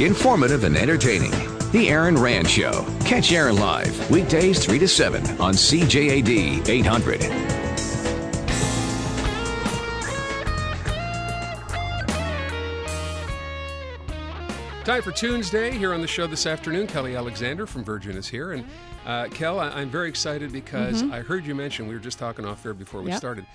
informative, and entertaining. The Aaron Rand Show. Catch Aaron live weekdays 3 to 7 on CJAD 800. Time for Tunes Day here on the show this afternoon. Kelly Alexander from Virgin is here. And uh, Kel, I- I'm very excited because I heard you mention, we were just talking off air before we Yep. started.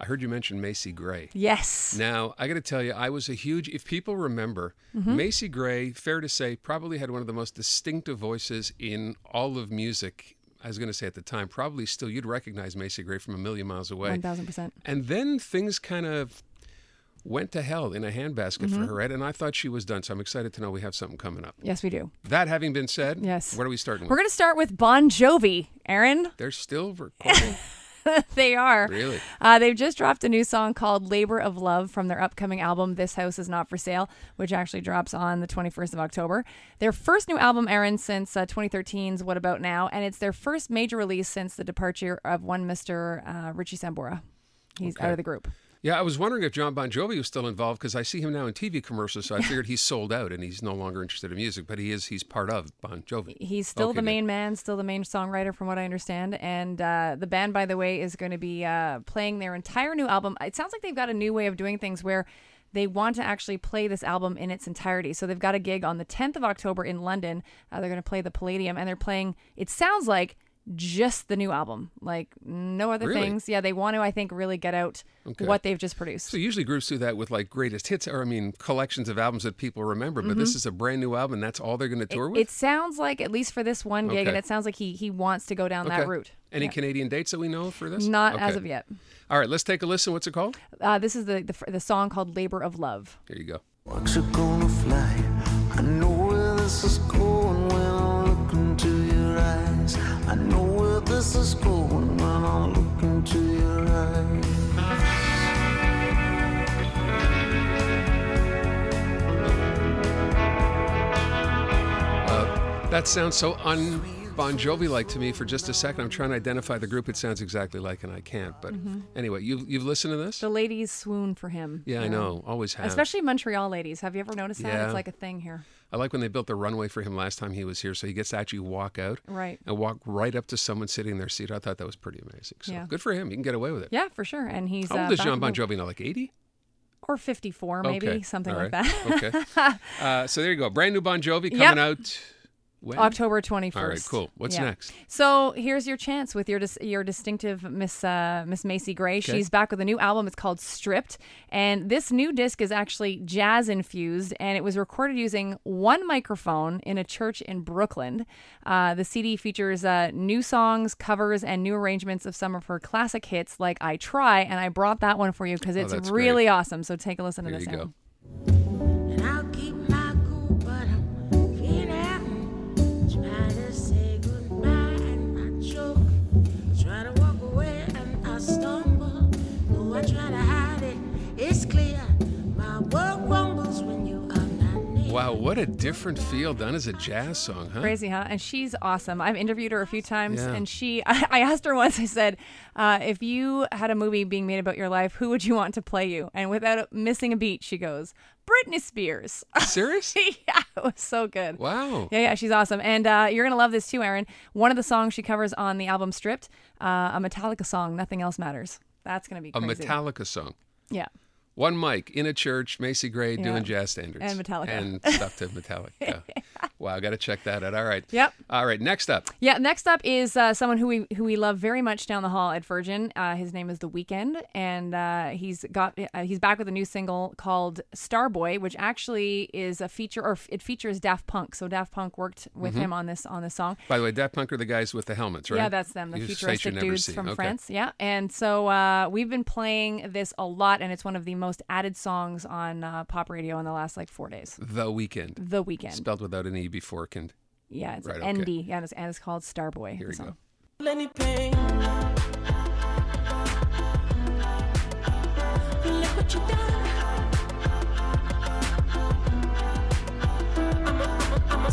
I heard you mention Macy Gray. Yes. Now, I got to tell you, I was a huge, if people remember, Mm-hmm. Macy Gray, fair to say, probably had one of the most distinctive voices in all of music. I was going to say at the time, probably still, you'd recognize Macy Gray from a million miles away. 1000%. And then things kind of went to hell in a handbasket Mm-hmm. for her, Ed, and I thought she was done. So I'm excited to know we have something coming up. Yes, we do. That having been said, Yes. where are we starting? We're going to start with Bon Jovi. Aaron, They're still recording. they are. really? Uh, they've just dropped a new song called Labor of Love from their upcoming album, This House Is Not For Sale, which actually drops on the 21st of October. Their first new album, Aaron, since uh, 2013's What About Now, and it's their first major release since the departure of one Mr. Uh, Richie Sambora. He's out of the group. Yeah, I was wondering if Jon Bon Jovi was still involved because I see him now in TV commercials. So I figured he's sold out and he's no longer interested in music, but he is. He's part of Bon Jovi. He's still Okay, the good. main man, still the main songwriter, from what I understand. And uh, the band, by the way, is going to be uh, playing their entire new album. It sounds like they've got a new way of doing things where they want to actually play this album in its entirety. So they've got a gig on the 10th of October in London. Uh, they're going to play the Palladium, and they're playing. It sounds like just the new album, like no other Really? things. Yeah, they want to, I think, really get out what they've just produced. So usually groups do that with like greatest hits, or I mean, collections of albums that people remember. But this is a brand new album. and That's all they're going to tour with. Mm-hmm. It sounds like, at least for this one gig, Okay. and it sounds like he he wants to go down that route. Any Yeah. Canadian dates that we know for this? Not as of yet. All right, let's take a listen. What's it called? Uh, this is the, the the song called "Labor of Love." Here you go. Know where this is going when I look into your eyes. That sounds so un Bon Jovi like to me for just a second. I'm trying to identify the group it sounds exactly like, and I can't. But anyway, you've, you've listened to this? Mm-hmm. The ladies swoon for him. Yeah, I know. Always have. Especially Montreal ladies. Have you ever noticed that? Yeah. It's like a thing here. I like when they built the runway for him last time he was here, so he gets to actually walk out Right. and walk right up to someone sitting in their seat. I thought that was pretty amazing. So Yeah. good for him. He can get away with it. Yeah, for sure. And he's How uh, old is Jon Bon Jovi now? Like 80? Or 54, maybe Okay. something All like that. okay. Uh, so there you go. Brand new Bon Jovi coming Yep. out. When? October 21st. All right, cool. What's Yeah. next? So here's your chance with your dis- your distinctive Miss uh, Miss Macy Gray. She's back with a new album. It's called Stripped, and this new disc is actually jazz infused, and it was recorded using one microphone in a church in Brooklyn. Uh, the CD features uh, new songs, covers, and new arrangements of some of her classic hits, like "I Try," and I brought that one for you because it's Oh, really awesome. So take a listen to this. Wow, what a different feel done as a jazz song, huh? Crazy, huh? And she's awesome. I've interviewed her a few times, Yeah. and she. I, I asked her once. I said, uh, "If you had a movie being made about your life, who would you want to play you?" And without missing a beat, she goes, "Britney Spears." Serious? yeah, it was so good. Wow. Yeah, yeah, she's awesome, and uh, you're gonna love this too, Aaron. One of the songs she covers on the album "Stripped," uh, a Metallica song, "Nothing Else Matters." That's gonna be crazy. A. Metallica song. Yeah. One mic in a church, Macy Gray Yeah. doing jazz standards. And Metallica. And stuff to Metallica. wow, got to check that out. All right. Yep. All right, next up. Yeah, next up is uh, someone who we who we love very much down the hall at Virgin. Uh, his name is The Weeknd, and uh, he's got uh, he's back with a new single called Starboy, which actually is a feature or f- it features Daft Punk. So Daft Punk worked with him on this on this song. By the way, Daft Punk are the guys with the helmets, right? Yeah, that's them, the face futuristic dudes see. from Okay. France. Yeah, and so uh, we've been playing this a lot, and it's one of the most added songs on uh, pop radio in the last like four days. The Weeknd. The Weeknd. Spelled without an E before kind. yeah, it's Right, okay. ND. Yeah, and it's, and it's called Starboy. Here the we song. go. Plenty. Look what you done. I'm a, I'm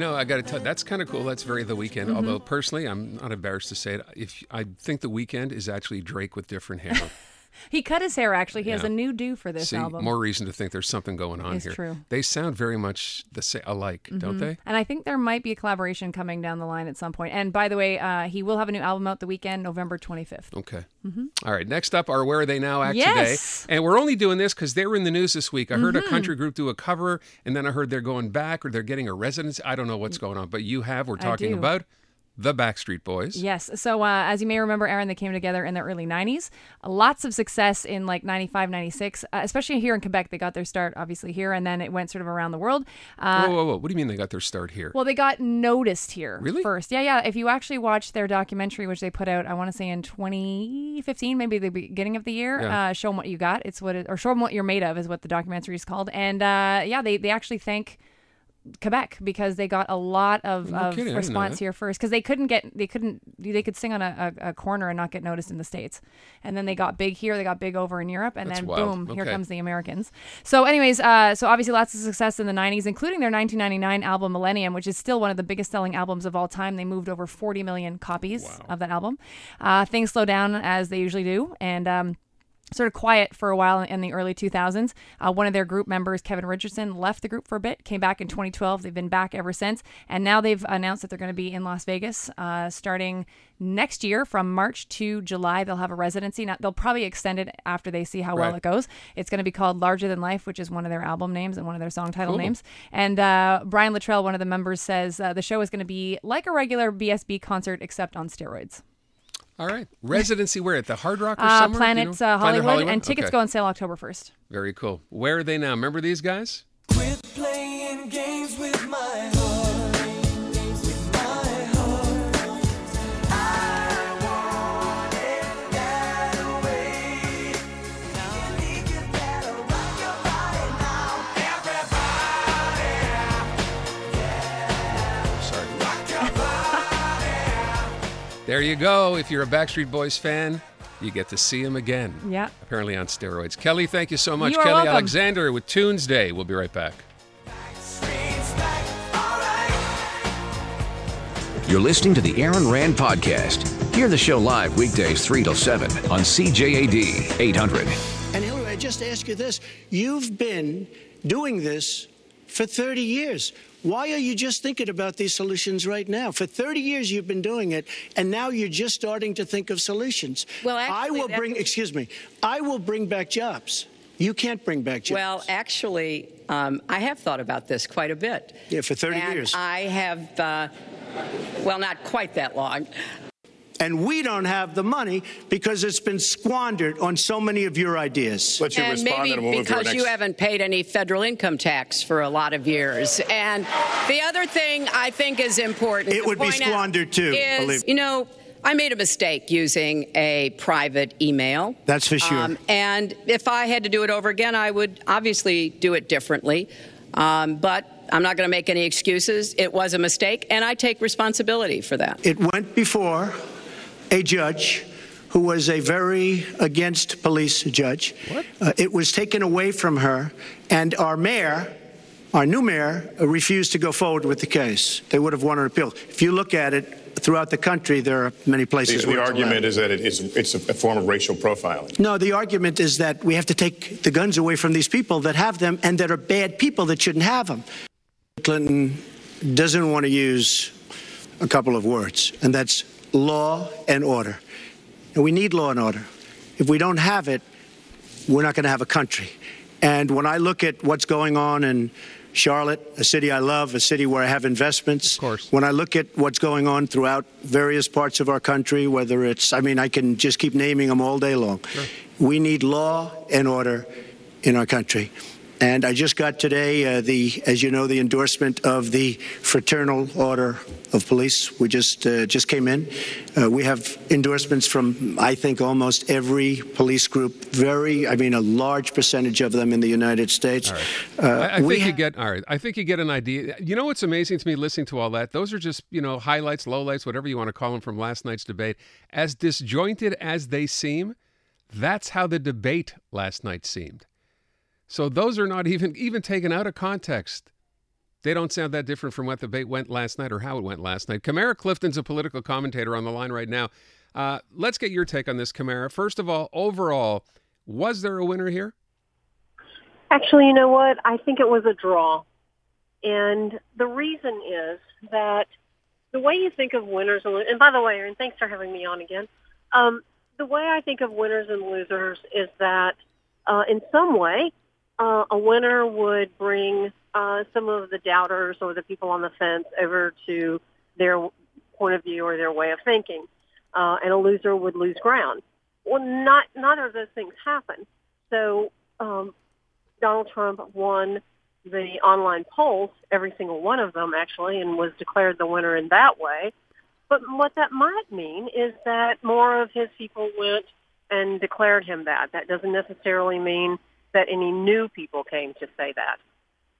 know, I got to tell that's kind of cool. That's very The Weeknd. Mm-hmm. Although personally, I'm not embarrassed to say it. If I think The Weeknd is actually Drake with different hair. He cut his hair actually. He has a new do for this See, album. more reason to think there's something going on It's here. true. Mm-hmm. They sound very much the sa- alike, don't they? And I think there might be a collaboration coming down the line at some point. And by the way, uh, he will have a new album out the weekend, November 25th. Okay. All right. Next up are Where Are They Now Act Mm-hmm. Yes. today. And we're only doing this because they were in the news this week. I heard Mm-hmm. a country group do a cover, and then I heard they're going back or they're getting a residence. I don't know what's going on, but you have. We're talking about the Backstreet Boys. Yes. So, uh, as you may remember, Aaron, they came together in the early 90s. Lots of success in like 95, 96, uh, especially here in Quebec. They got their start, obviously, here, and then it went sort of around the world. Uh, whoa, whoa, whoa. What do you mean they got their start here? Well, they got noticed here Really? first. Yeah, yeah. If you actually watch their documentary, which they put out, I want to say in 2015, maybe the beginning of the year, Yeah. uh, show them what you got. It's what, it, or show them what you're made of, is what the documentary is called. And uh, yeah, they they actually thank. Quebec because they got a lot of, No of kidding, I didn't know response here first because they couldn't get they couldn't they could sing on a, a, a corner and not get noticed in the states. And then they got big here they got big over in Europe and That's then wild. boom here comes the Americans. So anyways uh, so obviously lots of success in the 90s including their 1999 album Millennium which is still one of the biggest selling albums of all time. They moved over 40 million copies of that album. Uh, things slow down as they usually do and um, sort of quiet for a while in the early 2000s. Uh, one of their group members, Kevin Richardson, left the group for a bit, came back in 2012. They've been back ever since. And now they've announced that they're going to be in Las Vegas uh, starting next year from March to July. They'll have a residency. Now, they'll probably extend it after they see how well it goes. It's going to be called Larger Than Life, which is one of their album names and one of their song title Cool. names. And uh, Brian Littrell, one of the members, says uh, the show is going to be like a regular BSB concert except on steroids. All right. Residency where? At the Hard Rock or Uh, somewhere? Do you know? uh, Planet Hollywood, and tickets Okay. go on sale October 1st. Very cool. Where are they now? Remember these guys? Quit There you go. If you're a Backstreet Boys fan, you get to see them again. Yeah. Apparently on steroids. Kelly, thank you so much. You are Kelly welcome. Alexander with Tunes Day. We'll be right back. Streets back, alright. You're listening to the Aaron Rand Podcast. Hear the show live weekdays 3 till 7 on CJAD 800. And Hillary, I just ask you this. You've been doing this for 30 years. Why are you just thinking about these solutions right now? For 30 years you've been doing it, and now you're just starting to think of solutions. Well, I actually, will bring, excuse me, I will bring back jobs. You can't bring back jobs. Well, actually, um, I have thought about this quite a bit. Yeah, for 30 and years. I have, uh, well, not quite that long. And we don't have the money because it's been squandered on so many of your ideas. Let you and respond maybe and we'll move because next. you haven't paid any federal income tax for a lot of years. And the other thing I think is important. It to would be point out squandered, too, Is, believe- you know, I made a mistake using a private email. That's for sure. Um, and if I had to do it over again, I would obviously do it differently. Um, but I'm not going to make any excuses. It was a mistake, and I take responsibility for that. It went before a judge who was a very against police judge. What? Uh, it was taken away from her, and our mayor, our new mayor, uh, refused to go forward with the case. They would have won an appeal. If you look at it throughout the country, there are many places The, where the argument allowed. is that it is, it's a form of racial profiling. No, the argument is that we have to take the guns away from these people that have them and that are bad people that shouldn't have them. Clinton doesn't want to use a couple of words, and that's law and order. And we need law and order. If we don't have it, we're not going to have a country. And when I look at what's going on in Charlotte, a city I love, a city where I have investments. Of course. When I look at what's going on throughout various parts of our country, whether it's, I mean, I can just keep naming them all day long. We need law and order in our country. And I just got today uh, the, as you know, the endorsement of the Fraternal Order of Police. We just uh, just came in. Uh, we have endorsements from, I think, almost every police group. Very, I mean, a large percentage of them in the United States. Uh, I, I think you get all right. I think you get an idea. You know what's amazing to me listening to all that? Those are just you know highlights, lowlights, whatever you want to call them from last night's debate. As disjointed as they seem, that's how the debate last night seemed. So those are not even even taken out of context. They don't sound that different from what the debate went last night or how it went last night. Kamara Clifton's a political commentator on the line right now. Uh, let's get your take on this, Kamara. First of all, overall, was there a winner here? Actually, you know what? I think it was a draw. And the reason is that the way you think of winners and, and by the way, Aaron, thanks for having me on again. Um, the way I think of winners and losers is that uh, in some way, uh, a winner would bring uh, some of the doubters or the people on the fence over to their point of view or their way of thinking, uh, and a loser would lose ground. Well, not neither of those things happen. So um, Donald Trump won the online polls, every single one of them actually, and was declared the winner in that way. But what that might mean is that more of his people went and declared him that. That doesn't necessarily mean that any new people came to say that.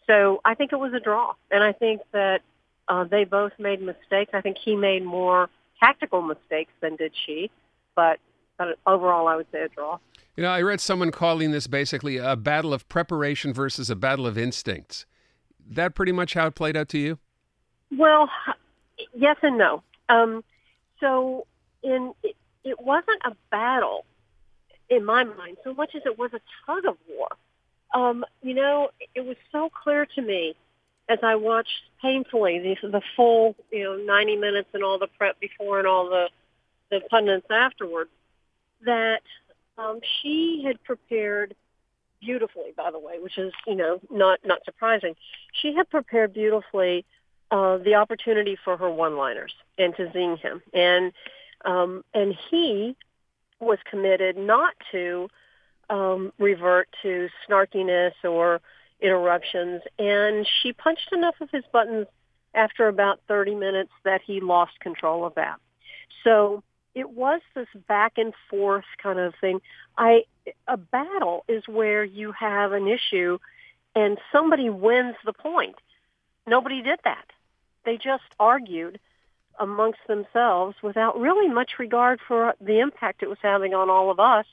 So I think it was a draw, and I think that uh, they both made mistakes. I think he made more tactical mistakes than did she, but, but overall, I would say a draw. You know, I read someone calling this basically a battle of preparation versus a battle of instincts. That pretty much how it played out to you? Well, yes and no. Um, so in it, it wasn't a battle in my mind so much as it was a tug of war. Um, you know, it was so clear to me as I watched painfully the, the full, you know, 90 minutes and all the prep before and all the the pundits afterwards that um, she had prepared beautifully, by the way, which is you know not not surprising. She had prepared beautifully uh, the opportunity for her one-liners and to zing him, and um, and he was committed not to um, revert to snarkiness or interruptions, and she punched enough of his buttons after about 30 minutes that he lost control of that. So it was this back and forth kind of thing. I a battle is where you have an issue and somebody wins the point. Nobody did that. They just argued amongst themselves without really much regard for the impact it was having on all of us.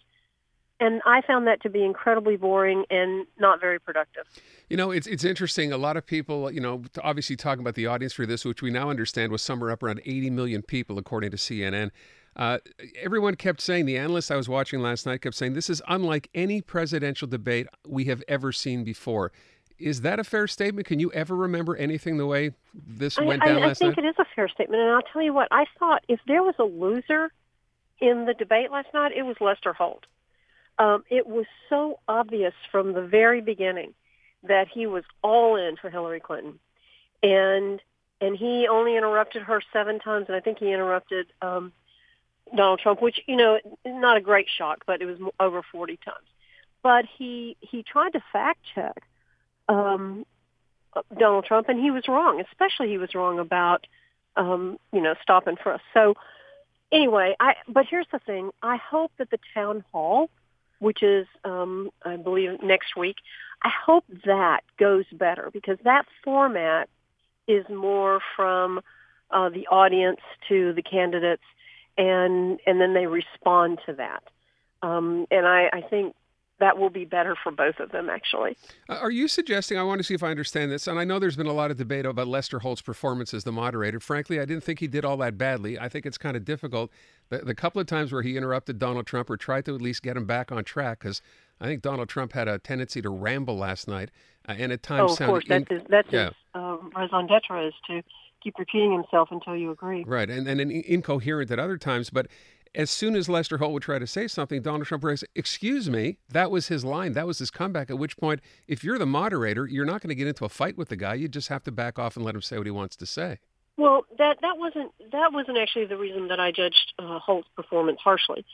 And I found that to be incredibly boring and not very productive. You know, it's it's interesting. A lot of people, you know, obviously talking about the audience for this, which we now understand was somewhere up around 80 million people, according to CNN. Uh, everyone kept saying, the analysts I was watching last night kept saying, this is unlike any presidential debate we have ever seen before. Is that a fair statement? Can you ever remember anything the way this I, went I, down I last think it is a fair statement, and I'll tell you what. I thought if there was a loser in the debate last night, it was Lester Holt. Um, it was so obvious from the very beginning that he was all in for Hillary Clinton, and and he only interrupted her seven times, and I think he interrupted um, Donald Trump, which you know, not a great shock, but it was over forty times. But he he tried to fact check um, Donald Trump, and he was wrong. Especially, he was wrong about um, you know stop and frisk. So anyway, I but here's the thing: I hope that the town hall, which is um, I believe next week, I hope that goes better because that format is more from uh, the audience to the candidates, and and then they respond to that. Um, and I, I think that will be better for both of them, actually. Uh, Are you suggesting? I want to see if I understand this. And I know there's been a lot of debate about Lester Holt's performance as the moderator. Frankly, I didn't think he did all that badly. I think it's kind of difficult. The, the couple of times where he interrupted Donald Trump or tried to at least get him back on track, because I think Donald Trump had a tendency to ramble last night, uh, and at times oh, of course, that's in- his, that's yeah. his um, raison d'etre is to keep repeating himself until you agree. Right, and, and, and incoherent at other times. But as soon as Lester Holt would try to say something, Donald Trump would say, Excuse me, that was his line. That was his comeback. At which point, if you're the moderator, you're not going to get into a fight with the guy. You just have to back off and let him say what he wants to say. Well, that that wasn't that wasn't actually the reason that I judged uh, Holt's performance harshly.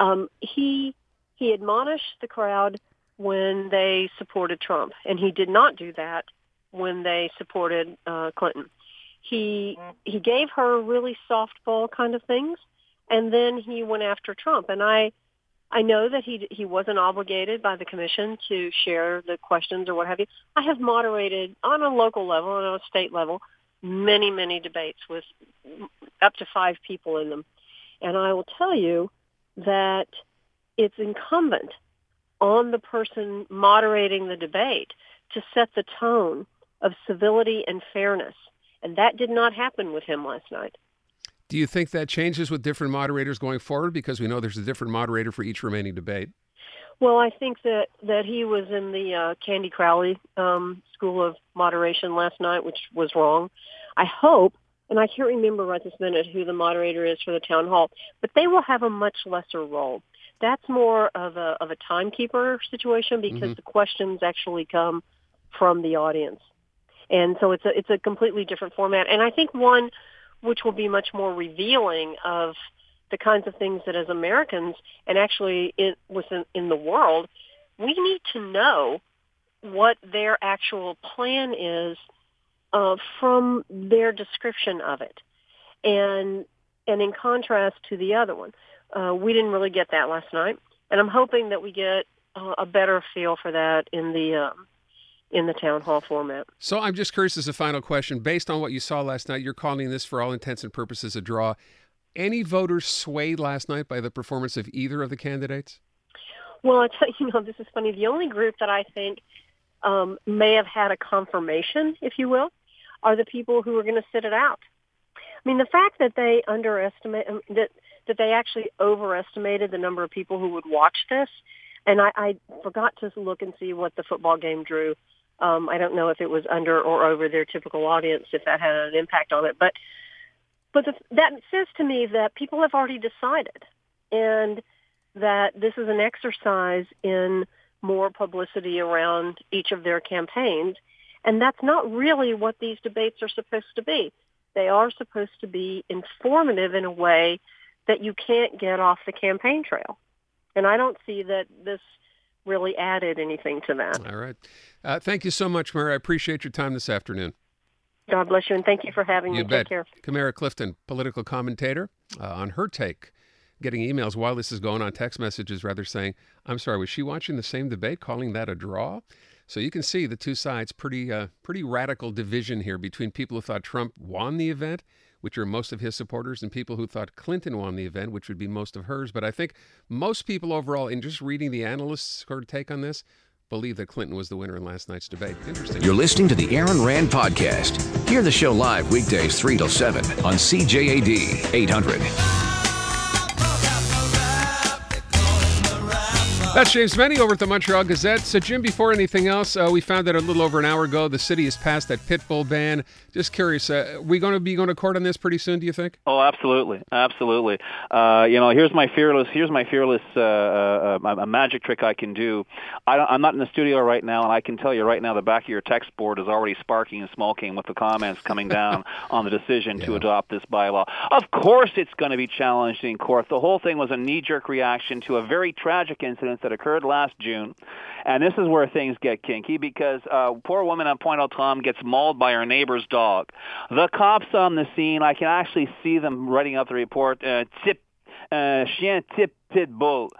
Um, he he admonished the crowd when they supported Trump, and he did not do that when they supported uh, Clinton. He he gave her really softball kind of things, and then he went after Trump. And I I know that he he wasn't obligated by the commission to share the questions or what have you. I have moderated on a local level and on a state level many many debates with up to five people in them, and I will tell you that it's incumbent on the person moderating the debate to set the tone of civility and fairness. And that did not happen with him last night. Do you think that changes with different moderators going forward? Because we know there's a different moderator for each remaining debate. Well, I think that that he was in the uh, Candy Crowley um, school of moderation last night, which was wrong. I hope, and I can't remember right this minute who the moderator is for the town hall, but they will have a much lesser role. That's more of a of a timekeeper situation because Mhm. the questions actually come from the audience, and so it's a it's a completely different format, and I think one which will be much more revealing of the kinds of things that as Americans and actually in, within in the world, we need to know what their actual plan is uh, from their description of it, and and in contrast to the other one, uh, we didn't really get that last night, and I'm hoping that we get uh, a better feel for that in the um, in the town hall format. So I'm just curious as a final question. Based on what you saw last night, you're calling this for all intents and purposes a draw. Any voters swayed last night by the performance of either of the candidates? Well, I tell you know, this is funny. The only group that I think um, may have had a confirmation, if you will, are the people who are going to sit it out. I mean, the fact that they underestimate um, that that they actually overestimated the number of people who would watch this, and I, I forgot to look and see what the football game drew. Um, I don't know if it was under or over their typical audience, if that had an impact on it, but but the, that says to me that people have already decided, and that this is an exercise in more publicity around each of their campaigns. And that's not really what these debates are supposed to be. They are supposed to be informative in a way that you can't get off the campaign trail. And I don't see that this really added anything to that. All right. Uh, thank you so much, Mary. I appreciate your time this afternoon. God bless you, and thank you for having You me. bet. Take care. Kamara Clifton, political commentator, uh, on her take, getting emails while this is going on, text messages rather saying, I'm sorry, was she watching the same debate, calling that a draw? So you can see the two sides, pretty, uh, pretty radical division here between people who thought Trump won the event, which are most of his supporters, and people who thought Clinton won the event, which would be most of hers. But I think most people overall, in just reading the analysts' sort of take on this, believe that Clinton was the winner in last night's debate. Interesting. You're listening to the Aaron Rand Podcast. Hear the show live weekdays 3 till 7 on CJAD 800. That's James Mennie over at the Montreal Gazette. So, Jim, before anything else, uh, we found that a little over an hour ago the city has passed that pit bull ban. Just curious, uh, are we going to be going to court on this pretty soon? Do you think? Oh, absolutely, absolutely. Uh, you know, here's my fearless. Here's my fearless. Uh, uh, uh, a magic trick I can do. I, I'm not in the studio right now, and I can tell you right now, the back of your text board is already sparking and smoking with the comments coming down on the decision to adopt this bylaw. Of course, it's going to be challenged in court. The whole thing was a knee-jerk reaction to a very tragic incident that occurred last June. And this is where things get kinky because uh, poor woman on Point Tom gets mauled by her neighbor's dog. The cops on the scene, I can actually see them writing up the report. Uh, tip, uh, chien tip pit bull.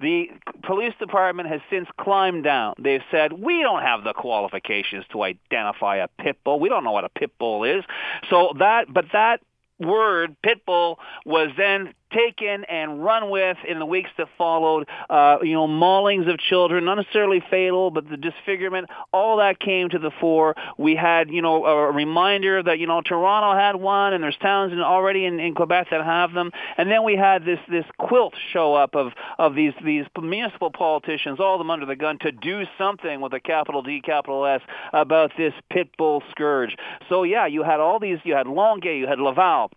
The police department has since climbed down. They've said, we don't have the qualifications to identify a pit bull. We don't know what a pit bull is. So that, but that word, pit bull, was then taken and run with in the weeks that followed. Uh, you know, maulings of children, not necessarily fatal, but the disfigurement, all that came to the fore. We had, you know, a reminder that, you know, Toronto had one and there's towns already in, in Quebec that have them. And then we had this, this quilt show up of, of these, these municipal politicians, all of them under the gun, to do something with a capital D, capital S about this pit bull scourge. So, yeah, you had all these, you had Longueuil, you had Laval,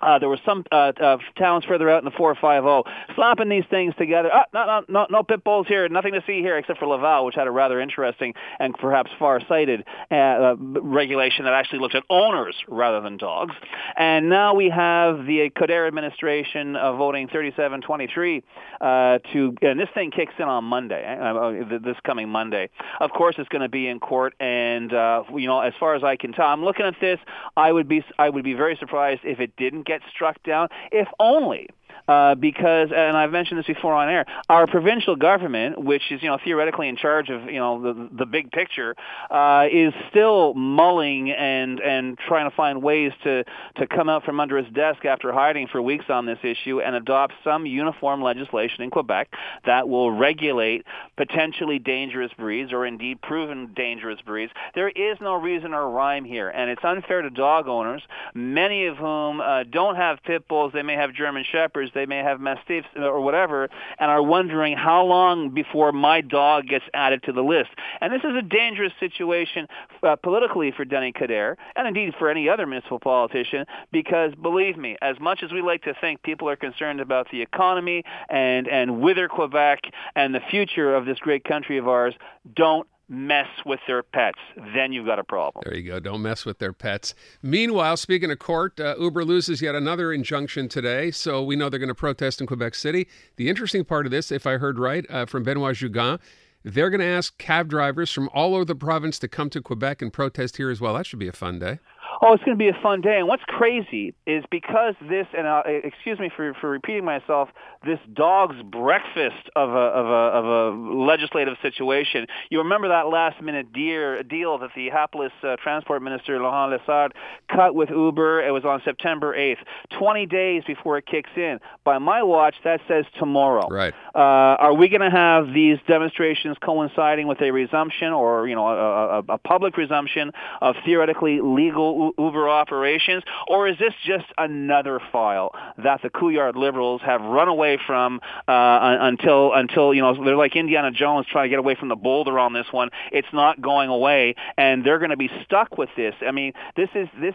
uh, there were some uh, uh, towns further out in the 450 slapping these things together. Ah, no, no, no, no pit bulls here. Nothing to see here except for Laval, which had a rather interesting and perhaps far-sighted uh, uh, regulation that actually looked at owners rather than dogs. And now we have the Coderre administration uh, voting 37-23 uh, to, and this thing kicks in on Monday, uh, uh, this coming Monday. Of course, it's going to be in court, and uh, you know, as far as I can tell, I'm looking at this. I would be, I would be very surprised if it didn't get struck down, if only uh, because, and I've mentioned this before on air, our provincial government, which is you know theoretically in charge of you know the the big picture, uh, is still mulling and and trying to find ways to to come out from under his desk after hiding for weeks on this issue and adopt some uniform legislation in Quebec that will regulate potentially dangerous breeds or indeed proven dangerous breeds. There is no reason or rhyme here, and it's unfair to dog owners, many of whom uh, don't have pit bulls. They may have German shepherds, they may have mastiffs or whatever, and are wondering how long before my dog gets added to the list. And this is a dangerous situation uh, politically for Denny Coderre, and indeed for any other municipal politician, because believe me, as much as we like to think people are concerned about the economy and and wither Quebec and the future of this great country of ours, don't mess with their pets. Then you've got a problem. There you go. Don't mess with their pets. Meanwhile, speaking of court, uh, Uber loses yet another injunction today, so we know they're going to protest in Quebec City. The interesting part of this, if I heard right uh, from Benoit Jugan, they're going to ask cab drivers from all over the province to come to Quebec and protest here as well. That should be a fun day. Oh, it's going to be a fun day. And what's crazy is because this, and uh, excuse me for, for repeating myself, this dog's breakfast of a, of, a, of a legislative situation. You remember that last minute deal, deal that the hapless uh, transport minister, Laurent Lessard, cut with Uber. It was on September 8th, 20 days before it kicks in. By my watch, that says tomorrow. Right. Uh, are we going to have these demonstrations coinciding with a resumption or, you know, a, a, a public resumption of theoretically legal Uber operations, or is this just another file that the Couillard Liberals have run away from uh, until until you know they're like Indiana Jones trying to get away from the boulder on this one? It's not going away, and they're going to be stuck with this. I mean, this is this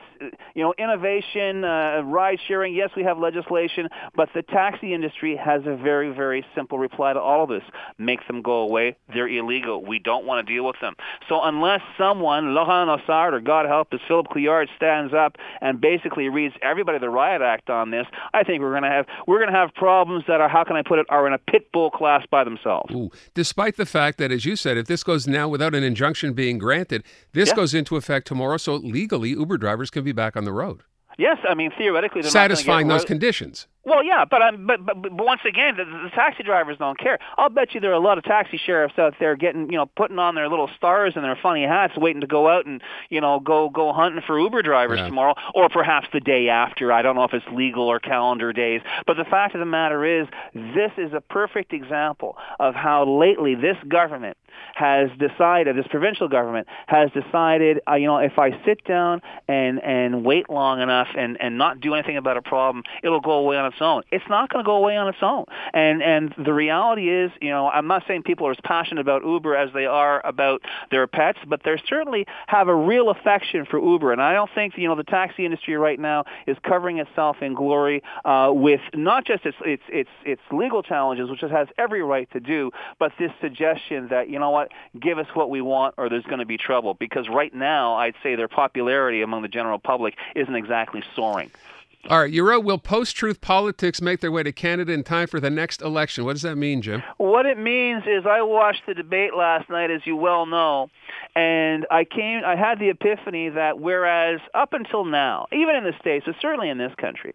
you know innovation, uh, ride sharing. Yes, we have legislation, but the taxi industry has a very very simple reply to all of this: make them go away. They're illegal. We don't want to deal with them. So unless someone, Laurent Lessard or God help us, Philip Couillard stands up and basically reads everybody the riot act on this, I think we're going to have we're going to have problems that are how can I put it are in a pit bull class by themselves. Ooh. Despite the fact that, as you said, if this goes now without an injunction being granted, this Yeah. goes into effect tomorrow. So legally, Uber drivers can be back on the road, Yes, I mean theoretically satisfying those conditions. Well, yeah, but, um, but but but once again, the, the taxi drivers don't care. I'll bet you there are a lot of taxi sheriffs out there getting, you know, putting on their little stars and their funny hats, waiting to go out and, you know, go go hunting for Uber drivers Yeah. tomorrow, or perhaps the day after. I don't know if it's legal or calendar days. But the fact of the matter is, this is a perfect example of how lately this government has decided, this provincial government has decided, uh, you know, if I sit down and and wait long enough and and not do anything about a problem, it'll go away on its own. It's not going to go away on its own. And and the reality is, you know, I'm not saying people are as passionate about Uber as they are about their pets, but they certainly have a real affection for Uber. And I don't think, you know, the taxi industry right now is covering itself in glory uh, with not just its its its its legal challenges, which it has every right to do, but this suggestion that you know what, give us what we want, or there's going to be trouble. Because right now, I'd say their popularity among the general public isn't exactly soaring. All right, you wrote, will post truth politics make their way to Canada in time for the next election? What does that mean, Jim? What it means is I watched the debate last night, as you well know, and I came, I had the epiphany that whereas up until now, even in the states, but certainly in this country,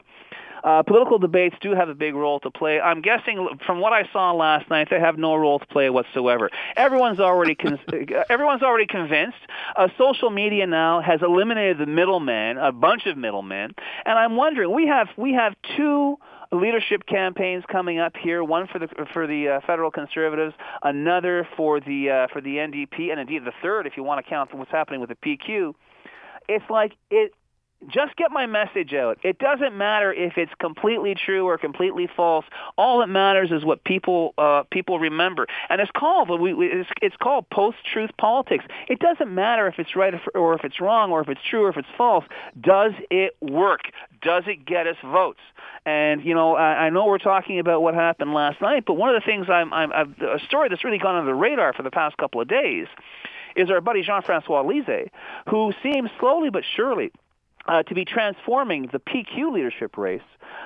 uh, political debates do have a big role to play. I'm guessing from what I saw last night, they have no role to play whatsoever. Everyone's already con- everyone's already convinced. Uh, social media now has eliminated the middleman, a bunch of middlemen, and I'm wondering we have we have two leadership campaigns coming up here. One for the for the uh, federal conservatives, another for the uh, for the NDP, and indeed the third, if you want to count what's happening with the PQ. It's like it. Just get my message out. It doesn't matter if it's completely true or completely false. All that matters is what people uh, people remember, and it's called it's, it's called post-truth politics. It doesn't matter if it's right or- if it's wrong or if it's true or if it's false. Does it work? Does it get us votes? And you know, I, I know we're talking about what happened last night, but one of the things I'm, I'm I've, a story that's really gone under the radar for the past couple of days is our buddy Jean-Francois Lisée, who seems slowly but surely uh, to be transforming the PQ leadership race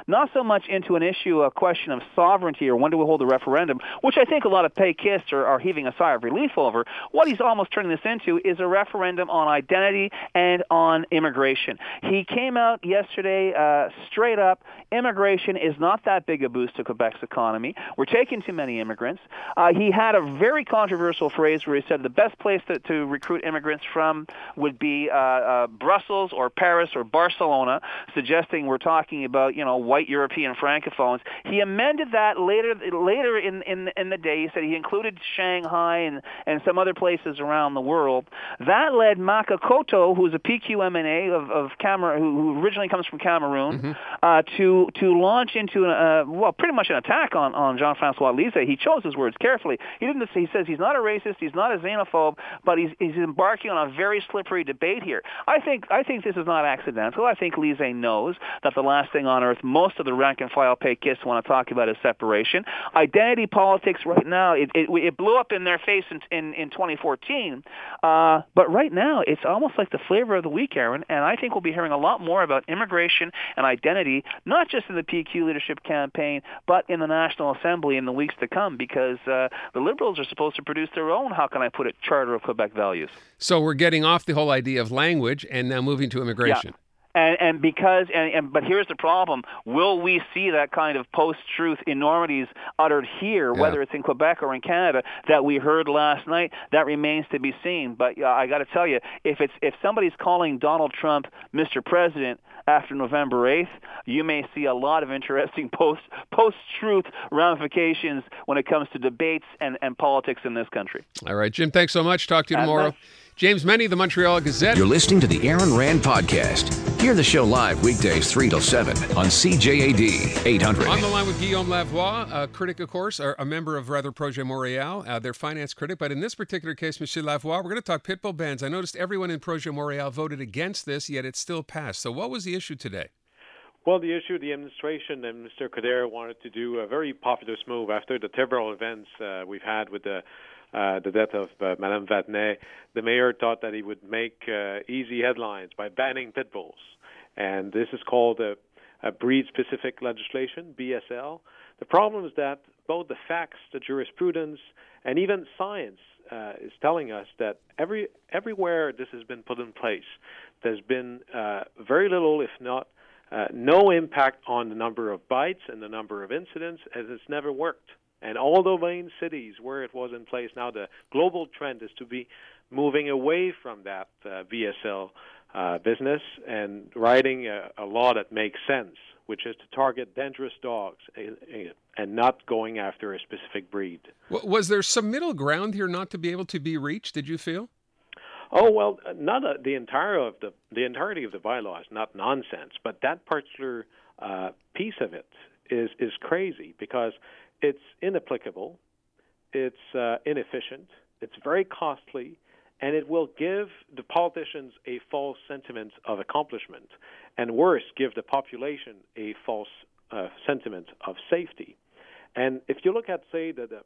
not so much into an issue, a question of sovereignty or when do we hold a referendum, which I think a lot of péquistes are, are heaving a sigh of relief over. What he's almost turning this into is a referendum on identity and on immigration. He came out yesterday uh, straight up. Immigration is not that big a boost to Quebec's economy. We're taking too many immigrants. Uh, he had a very controversial phrase where he said the best place to, to recruit immigrants from would be uh, uh, Brussels or Paris or Barcelona, suggesting we're talking about you know white European francophones. He amended that later later in in, in the day. He said he included Shanghai and and some other places around the world. That led Maka Kotto, who's a PQMNA of of Cameroon, who, who originally comes from Cameroon, uh, to to launch into uh, well pretty much an attack on on Jean-François Lisée. He chose his words carefully. He didn't. He says he's not a racist, he's not a xenophobe, but he's he's embarking on a very slippery debate here. I think I think this is not accidental. I think Lisée knows that the last thing on earth most of the rank and file péquistes want to talk about is separation. Identity politics right now it it, it blew up in their face in in, in 2014, uh, but right now it's almost like the flavor of the week, Aaron. And I think we'll be hearing a lot more about immigration and identity, not just in the PQ leadership campaign, but in the National Assembly in the weeks to come, because uh, the Liberals are supposed to produce their own, how can I put it, Charter of Quebec values. So we're getting off the whole idea of language and now moving to immigration. And, and because and, and but here's the problem: Will we see that kind of post-truth enormities uttered here, Yeah. whether it's in Quebec or in Canada, that we heard last night? That remains to be seen. But uh, I got to tell you, if it's if somebody's calling Donald Trump Mr. President after November 8th, you may see a lot of interesting post post-truth ramifications when it comes to debates and, and politics in this country. All right, Jim, thanks so much. Talk to you tomorrow. Thanks. James Mennie, the Montreal Gazette. You're listening to the Aaron Rand Podcast. Hear the show live weekdays 3 till 7 on CJAD 800. On the line with Guillaume Lavoie, a critic, of course, or a member of rather Projet Montréal, uh, their finance critic. But in this particular case, Monsieur Lavoie, we're going to talk pitbull bans. I noticed everyone in Projet Montréal voted against this, yet it still passed. So what was the issue today? Well, the issue, the administration and Mr. Coderre wanted to do a very populous move after the terrible events uh, we've had with the uh, the death of uh, Madame Vadnais. The mayor thought that he would make uh, easy headlines by banning pit bulls, and this is called a, a breed-specific legislation (BSL). The problem is that both the facts, the jurisprudence, and even science uh, is telling us that every everywhere this has been put in place, there's been uh, very little, if not uh, no impact on the number of bites and the number of incidents, as it's never worked. And all the main cities where it was in place, now the global trend is to be moving away from that uh, BSL uh, business and writing a, a law that makes sense, which is to target dangerous dogs and not going after a specific breed. Was there some middle ground here not to be able to be reached, did you feel? Oh well, uh, not uh, the entire of the the entirety of the bylaw is not nonsense, but that particular uh, piece of it is is crazy because it's inapplicable, it's uh, inefficient, it's very costly, and it will give the politicians a false sentiment of accomplishment, and worse, give the population a false uh, sentiment of safety. And if you look at say the the,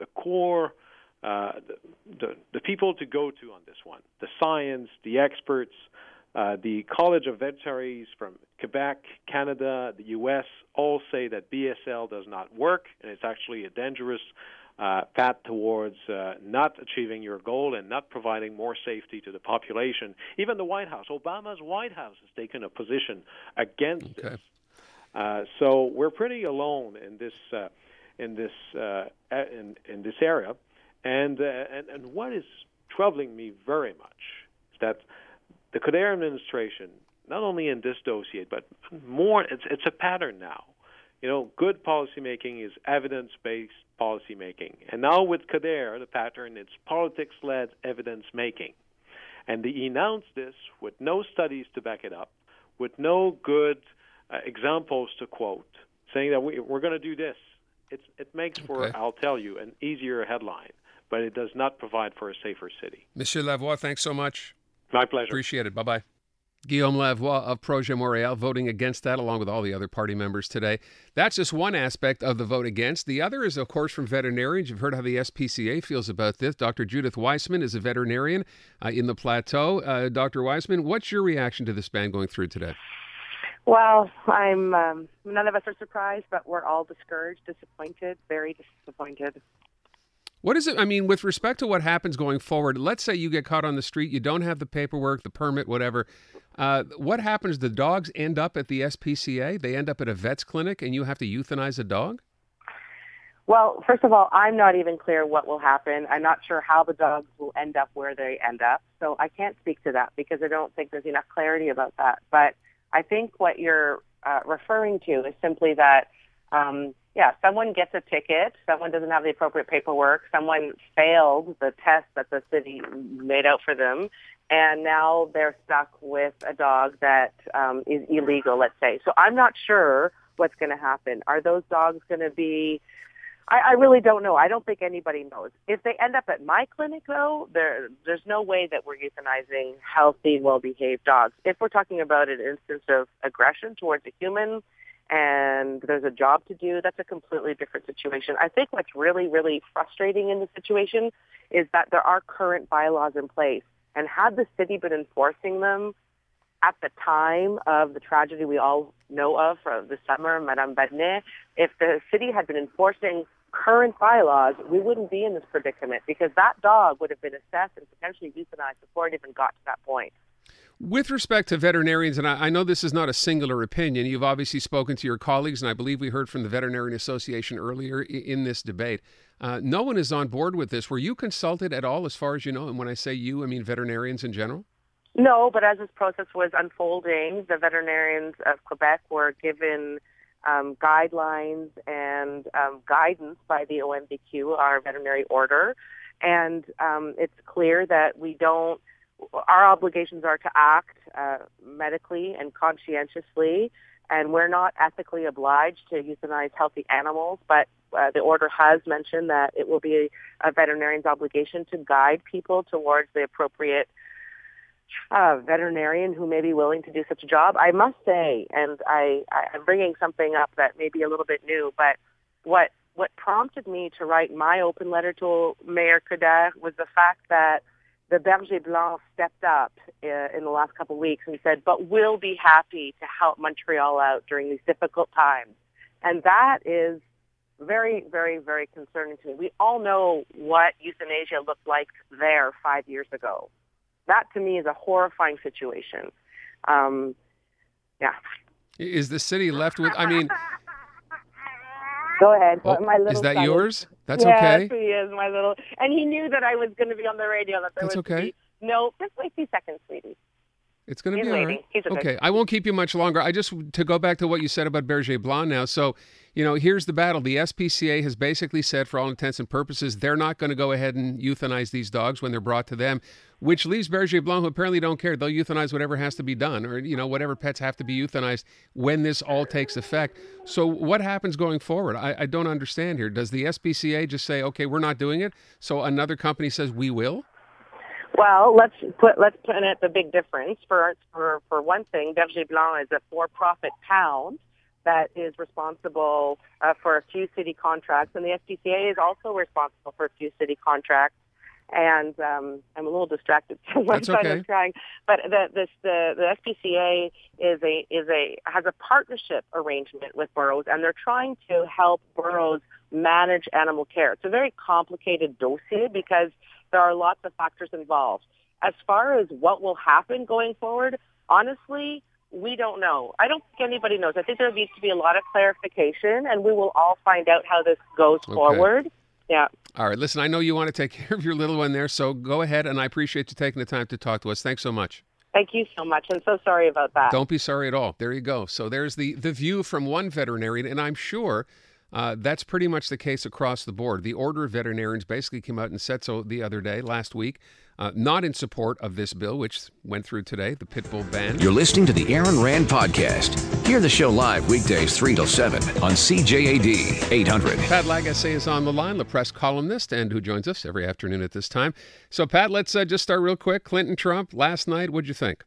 the core uh, the, the, the people to go to on this one, the science, the experts, uh, the College of Veterinaries from Quebec, Canada, the U.S. all say that BSL does not work, and it's actually a dangerous uh, path towards uh, not achieving your goal and not providing more safety to the population. Even the White House, Obama's White House, has taken a position against this. Uh, so we're pretty alone in this uh, in this uh, in, in this area. And, uh, and and what is troubling me very much is that the Coderre administration, not only in this dossier, but more, it's it's a pattern now. You know, good policymaking is evidence-based policymaking, and now with Coderre, the pattern it's politics-led evidence-making. And he announced this with no studies to back it up, with no good uh, examples to quote, saying that we, we're going to do this. It's, it makes for, Okay. I'll tell you, an easier headline, but it does not provide for a safer city. Monsieur Lavoie, thanks so much. My pleasure. Appreciate it. Bye bye. Guillaume Lavoie of Projet Montréal voting against that, along with all the other party members today. That's just one aspect of the vote against. The other is, of course, from veterinarians. You've heard how the SPCA feels about this. Dr. Judith Weissman is a veterinarian uh, in the plateau. Uh, Dr. Weissman, what's your reaction to this ban going through today? Well, I'm. Um, none of us are surprised, but we're all discouraged, disappointed, very disappointed. What is it? I mean, with respect to what happens going forward, let's say you get caught on the street, you don't have the paperwork, the permit, whatever. Uh, what happens? The dogs end up at the SPCA. They end up at a vet's clinic, and you have to euthanize a dog. Well, first of all, I'm not even clear what will happen. I'm not sure how the dogs will end up where they end up, so I can't speak to that because I don't think there's enough clarity about that. But I think what you're uh, referring to is simply that, um, yeah, someone gets a ticket, someone doesn't have the appropriate paperwork, someone failed the test that the city made out for them, and now they're stuck with a dog that um, is illegal, let's say. So I'm not sure what's going to happen. Are those dogs going to be I, I really don't know. I don't think anybody knows. If they end up at my clinic, though, there there's no way that we're euthanizing healthy, well-behaved dogs. If we're talking about an instance of aggression towards a human, and there's a job to do, that's a completely different situation. I think what's really, really frustrating in the situation is that there are current bylaws in place, and had the city been enforcing them at the time of the tragedy we all know of from the summer, Madame Vadnais, if the city had been enforcing current bylaws, we wouldn't be in this predicament because that dog would have been assessed and potentially euthanized before it even got to that point. With respect to veterinarians, and I, I know this is not a singular opinion, you've obviously spoken to your colleagues, and I believe we heard from the Veterinarian Association earlier i- in this debate. Uh, no one is on board with this. Were you consulted at all, as far as you know? And when I say you, I mean veterinarians in general? No, but as this process was unfolding, the veterinarians of Quebec were given um, guidelines and um, guidance by the OMVQ, our veterinary order, and um, it's clear that we don't. Our obligations are to act uh, medically and conscientiously, and we're not ethically obliged to euthanize healthy animals. But uh, the order has mentioned that it will be a, veterinarian's obligation to guide people towards the appropriate uh, veterinarian who may be willing to do such a job. I must say, and I, I, I'm bringing something up that may be a little bit new, but what what prompted me to write my open letter to Mayor Coderre was the fact that the Berger Blanc stepped up uh, in the last couple of weeks and said, but we'll be happy to help Montreal out during these difficult times. And that is very, very, very concerning to me. We all know what euthanasia looked like there five years ago. That to me is a horrifying situation. Um, yeah. Is the city left with? I mean, Go ahead. Oh, my little is that son yours? That's yes, okay. he is my little. And he knew that I was going to be on the radio. That there That's was okay. Be, no, just wait two seconds, sweetie. It's going to be all right. Okay. okay, I won't keep you much longer. I just to go back to what you said about Berger Blanc now. So, you know, here's the battle. The SPCA has basically said, for all intents and purposes, they're not going to go ahead and euthanize these dogs when they're brought to them, which leaves Berger Blanc, who apparently don't care. They'll euthanize whatever has to be done, or you know, whatever pets have to be euthanized when this all takes effect. So, what happens going forward? I, I don't understand here. Does the SPCA just say, okay, we're not doing it, so another company says we will? Well, let's put let's put in it the big difference. For for for one thing, Berger Blanc is a for-profit town that is responsible uh, for a few city contracts, and the SPCA is also responsible for a few city contracts. And um, I'm a little distracted. That's son okay. is crying. But the, this, the the SPCA is a is a has a partnership arrangement with boroughs, and they're trying to help boroughs manage animal care. It's a very complicated dossier because there are lots of factors involved. As far as what will happen going forward, honestly, we don't know. I don't think anybody knows. I think there needs to be a lot of clarification, and we will all find out how this goes Okay. forward. Yeah. All right, listen, I know you want to take care of your little one there, so go ahead, and I appreciate you taking the time to talk to us. Thanks so much. Thank you so much. I'm so sorry about that. Don't be sorry at all. There you go. So there's the the view from one veterinarian, and I'm sure uh, that's pretty much the case across the board. The Order of Veterinarians basically came out and said so the other day, last week, uh, not in support of this bill, which went through today, the pit bull ban. You're listening to the Aaron Rand Podcast. Hear the show live weekdays 3 till 7 on CJAD 800. Pat Lagacé is on the line, the press columnist, and who joins us every afternoon at this time. So, Pat, let's uh, just start real quick. Clinton Trump last night. What'd you think?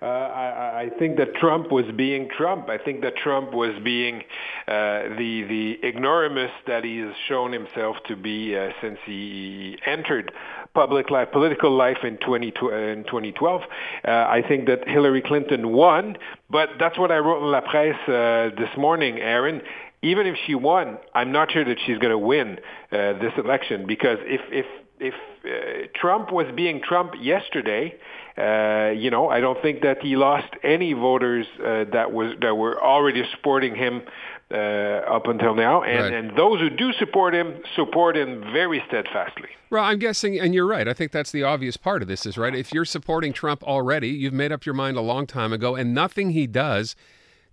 Uh, I, I think that Trump was being Trump. I think that Trump was being uh, the the ignoramus that he's shown himself to be uh, since he entered public life, political life in 20, in 2012. Uh, I think that Hillary Clinton won, but that's what I wrote in La Presse uh, this morning, Aaron. Even if she won, I'm not sure that she's going to win uh, this election because if if if uh, Trump was being Trump yesterday, uh, you know, I don't think that he lost any voters uh, that was that were already supporting him uh, up until now, and, Right. and those who do support him support him very steadfastly. Well, I'm guessing, and you're right. I think that's the obvious part of this is right. If you're supporting Trump already, you've made up your mind a long time ago, and nothing he does,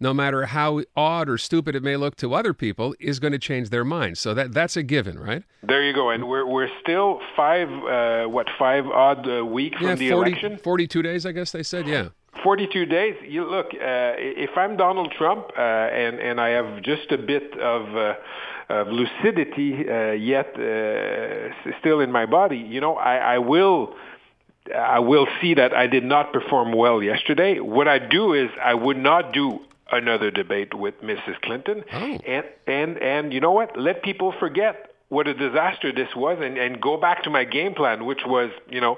no matter how odd or stupid it may look to other people, is going to change their mind. So that that's a given, right? There you go, and we're we're still five uh, what five odd uh, week from yeah, the 40, election. 42 days, I guess they said. Yeah. 42 days. You look, uh, if I'm Donald Trump uh, and and I have just a bit of uh, of lucidity uh, yet uh, still in my body, you know, I, I will. I will see that I did not perform well yesterday. What I do is I would not do another debate with Mrs. Clinton, and and and you know what? Let people forget what a disaster this was, and and go back to my game plan, which was you know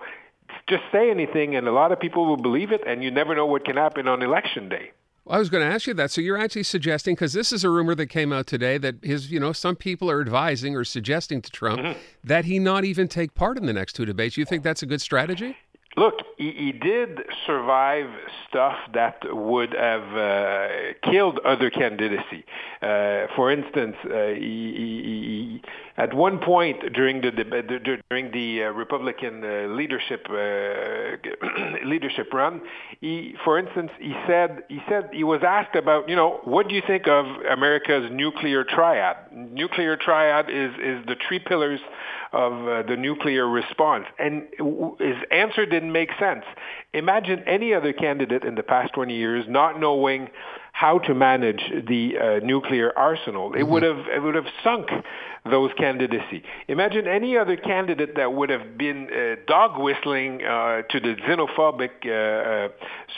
just say anything, and a lot of people will believe it, and you never know what can happen on election day. I was going to ask you that. So you're actually suggesting, because this is a rumor that came out today, that his, you know, some people are advising or suggesting to Trump Mm-hmm. that he not even take part in the next two debates. You think that's a good strategy? Look, he, he did survive stuff that would have uh, killed other candidacy. Uh, for instance, uh, he, he, at one point during the during the uh, Republican uh, leadership uh, leadership run, he, for instance, he said he said he was asked about you know what do you think of America's nuclear triad? Nuclear triad is is the three pillars of the nuclear response, and his answer didn't make sense. Imagine any other candidate in the past 20 years not knowing how to manage the uh, nuclear arsenal. It would have it would have sunk those candidacy. Imagine any other candidate that would have been uh, dog whistling uh, to the xenophobic uh, uh,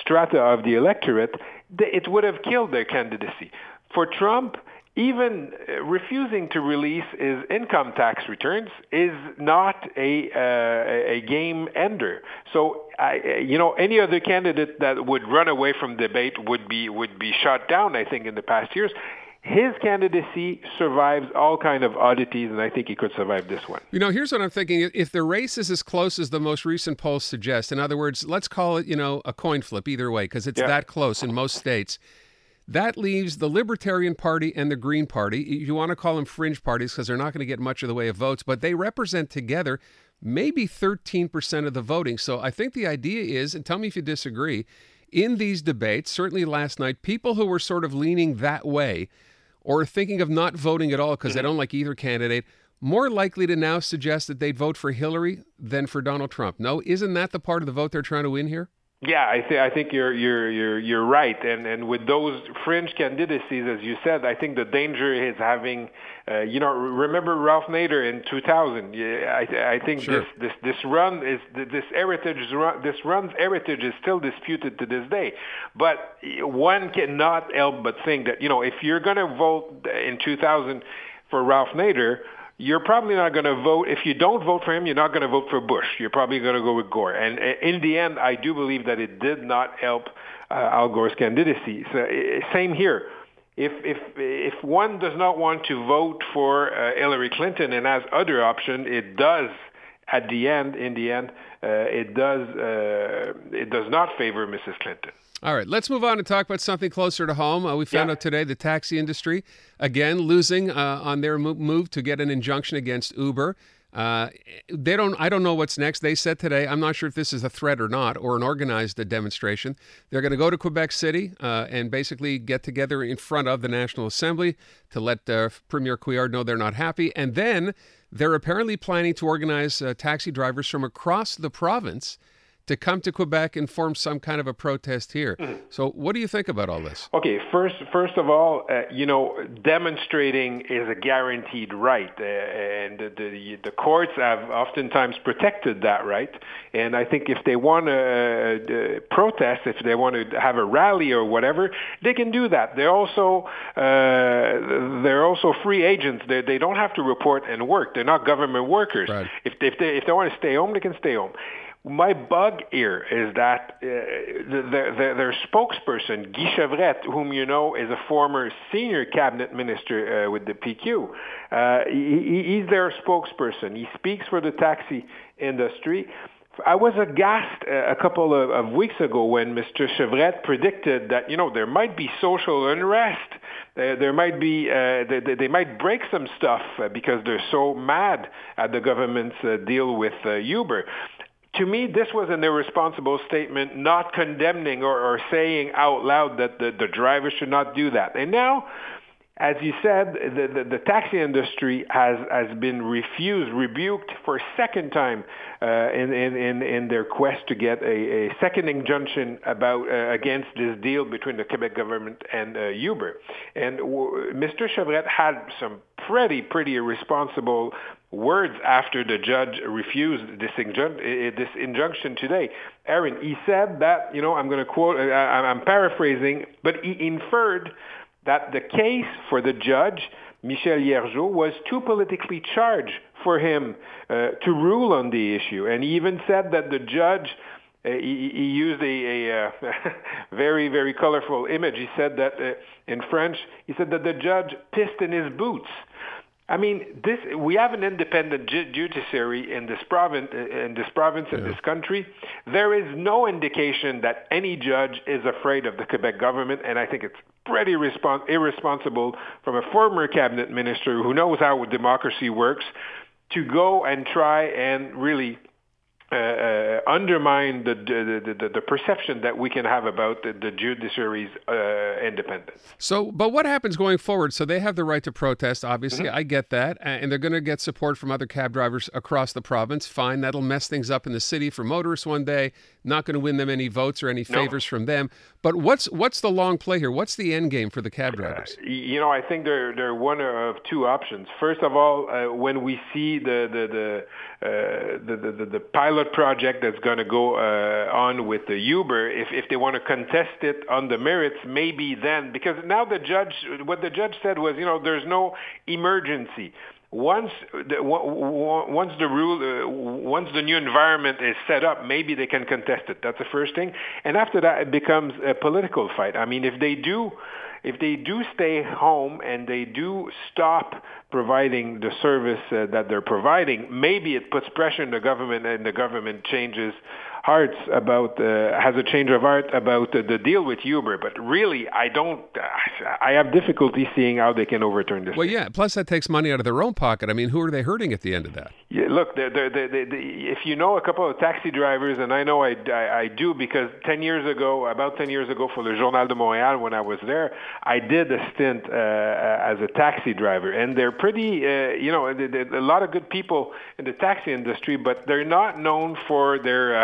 strata of the electorate. It would have killed their candidacy. For Trump, even uh, refusing to release his income tax returns is not a uh, a game ender. So, I, uh, you know, any other candidate that would run away from debate would be would be shot down. I think in the past years, his candidacy survives all kind of oddities, and I think he could survive this one. You know, here's what I'm thinking. If the race is as close as the most recent polls suggest, in other words, let's call it, you know, a coin flip either way, because it's Yeah. that close in most states. That leaves the Libertarian Party and the Green Party. You want to call them fringe parties because they're not going to get much of the way of votes, but they represent together maybe 13% of the voting. So I think the idea is, and tell me if you disagree, in these debates, certainly last night, people who were sort of leaning that way or thinking of not voting at all because they mm-hmm. don't like either candidate, more likely to now suggest that they'd vote for Hillary than for Donald Trump. No, isn't that the part of the vote they're trying to win here? Yeah, I, th- I think you're you're you're you're right, and and with those fringe candidacies, as you said, I think the danger is having, uh, you know, remember Ralph Nader in 2000. Yeah, I I think Sure. this this this run is this heritage run, this run's heritage is still disputed to this day, but one cannot help but think that you know if you're going to vote in 2000 for Ralph Nader you're probably not going to vote. If you don't vote for him, you're not going to vote for Bush. You're probably going to go with Gore. And uh, in the end, I do believe that it did not help uh, Al Gore's candidacy. So, uh, same here. If if if one does not want to vote for uh, Hillary Clinton and has other option, it does. At the end, in the end, uh, it does uh, it does not favor Mrs. Clinton. All right, let's move on and talk about something closer to home. Uh, we found Yeah. out today the taxi industry, again, losing uh, on their move to get an injunction against Uber. Uh, they don't. I don't know what's next. They said today. I'm not sure if this is a threat or not, or an organized demonstration. They're going to go to Quebec City uh, and basically get together in front of the National Assembly to let uh, Premier Couillard know they're not happy, and then they're apparently planning to organize uh, taxi drivers from across the province to come to Quebec and form some kind of a protest here. Mm-hmm. So, what do you think about all this? Okay, first, first of all, uh, you know, demonstrating is a guaranteed right, uh, and the, the the courts have oftentimes protected that right. And I think if they want to uh, protest, if they want to have a rally or whatever, they can do that. They're also uh, they're also free agents. They they don't have to report and work. They're not government workers. Right. If if they if they want to stay home, they can stay home. My bug here is that uh, the, the, their spokesperson, Guy Chevrette, whom you know is a former senior cabinet minister uh, with the PQ, uh, he, he's their spokesperson. He speaks for the taxi industry. I was aghast uh, a couple of, of weeks ago when Mr. Chevrette predicted that you know there might be social unrest, uh, there might be uh, they, they, they might break some stuff uh, because they're so mad at the government's uh, deal with uh, Uber to me, this was an irresponsible statement, not condemning or, or saying out loud that the, the driver should not do that. And now, as you said, the, the, the taxi industry has, has been refused, rebuked for a second time uh, in, in, in, their quest to get a, a second injunction about uh, against this deal between the Quebec government and uh, Uber. And w- Mr. Chevrette had some pretty, pretty irresponsible words after the judge refused this, injun- this injunction today. Aaron, he said that, you know, I'm going to quote, I- I'm paraphrasing, but he inferred that the case for the judge, Michel Yergeau, was too politically charged for him uh, to rule on the issue. And he even said that the judge uh, he, he used a, a uh, very, very colorful image. He said that uh, in French, he said that the judge pissed in his boots. I mean, this we have an independent ju- judiciary in this province, in this province, in this country. There is no indication that any judge is afraid of the Quebec government, and I think it's pretty respons- irresponsible from a former cabinet minister who knows how democracy works to go and try and really uh, uh, undermine the, the, the, the perception that we can have about the, the judiciary's uh, independence. So, but what happens going forward? So they have the right to protest. Obviously, Mm-hmm. I get that, and they're going to get support from other cab drivers across the province. Fine, that'll mess things up in the city for motorists one day. Not going to win them any votes or any No. favors from them. But what's what's the long play here? What's the end game for the cab drivers? Y- You know, I think there are one of two options. First of all, uh, when we see the the the, uh, the, the, the the pilot project that's going to go uh, on with the Uber, if if they want to contest it on the merits, maybe then because now the judge, what the judge said was, you know, there's no emergency. Once the, once the rule, uh, once the new environment is set up, maybe they can contest it. That's the first thing. And after that, it becomes a political fight. I mean, if they do, if they do stay home and they do stop providing the service uh, that they're providing, maybe it puts pressure on the government, and the government changes hearts about uh, has a change of heart about uh, the deal with Uber. But really, I don't. I have difficulty seeing how they can overturn this. Well, yeah. Plus, that takes money out of their own pocket. I mean, who are they hurting at the end of that? Yeah, look, they're, they're, they they they if you know a couple of taxi drivers, and I know I, I, I do because 10 years ago, about 10 years ago for the Journal de Montréal, when I was there, I did a stint uh, as a taxi driver. And they're pretty, uh, you know, they, they, a lot of good people in the taxi industry, but they're not known for their, uh,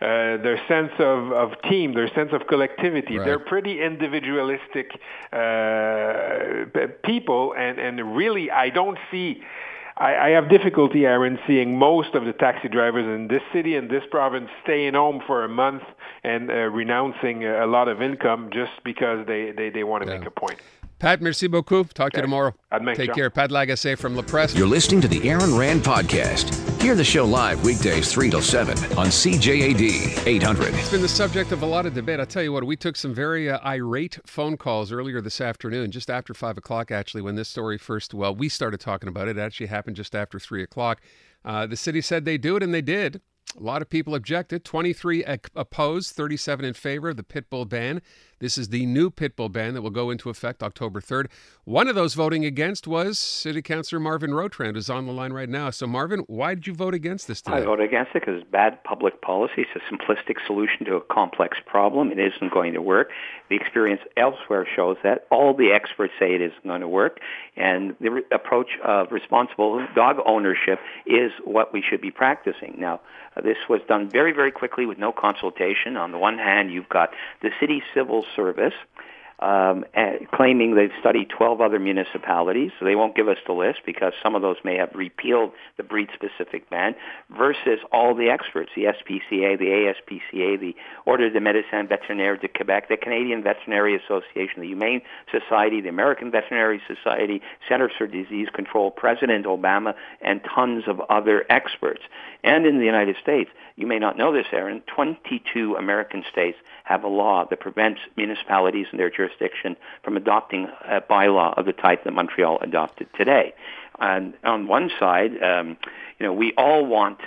uh, their sense of, of team, their sense of collectivity. Right. They're pretty individualistic uh, people, and, and really, I don't see. I, I have difficulty, Aaron, seeing most of the taxi drivers in this city and this province staying home for a month and uh, renouncing a lot of income just because they, they, they want to make a point. Pat, merci beaucoup. Talk to you tomorrow. Admec, Take ciao. care. Pat Lagacé from La Presse. You're listening to the Aaron Rand Podcast. Hear the show live weekdays 3 till 7 on CJAD 800. It's been the subject of a lot of debate. I'll tell you what, we took some very uh, irate phone calls earlier this afternoon, just after 5 o'clock, actually, when this story first, well, we started talking about it. It actually happened just after 3 o'clock. Uh, the city said they do it, and they did. A lot of people objected. 23 opposed, 37 in favor of the pit bull ban. This is the new pit bull ban that will go into effect October 3rd. One of those voting against was City Councilor Marvin Rotrand, who's on the line right now. So, Marvin, why did you vote against this today? I voted against it because it's bad public policy. It's a simplistic solution to a complex problem. It isn't going to work. The experience elsewhere shows that. All the experts say it isn't going to work. And the re- approach of responsible dog ownership is what we should be practicing. Now, uh, this was done very, very quickly with no consultation. On the one hand, you've got the city civil service um, claiming they've studied 12 other municipalities, so they won't give us the list because some of those may have repealed the breed-specific ban, versus all the experts, the SPCA, the ASPCA, the Ordre de Médecins Vétérinaires de Québec, the Canadian Veterinary Association, the Humane Society, the American Veterinary Society, Centers for Disease Control, President Obama, and tons of other experts. And in the United States, you may not know this, Aaron, 22 American states have a law that prevents municipalities in their jurisdiction from adopting a bylaw of the type that Montreal adopted today. And on one side, um, you know, we all want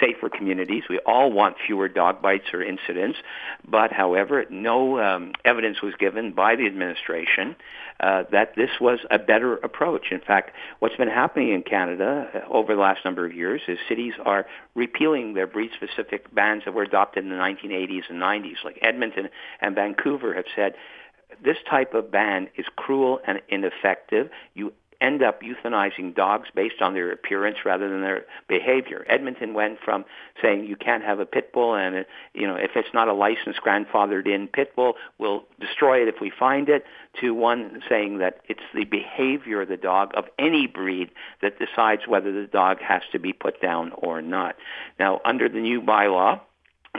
safer communities. We all want fewer dog bites or incidents. But, however, no um, evidence was given by the administration uh, that this was a better approach. In fact, what's been happening in Canada uh, over the last number of years is cities are repealing their breed-specific bans that were adopted in the 1980s and 90s. Like Edmonton and Vancouver have said, this type of ban is cruel and ineffective. You end up euthanizing dogs based on their appearance rather than their behavior. Edmonton went from saying you can't have a pit bull and you know if it's not a licensed grandfathered in pit bull, we'll destroy it if we find it to one saying that it's the behavior of the dog of any breed that decides whether the dog has to be put down or not. Now, under the new bylaw,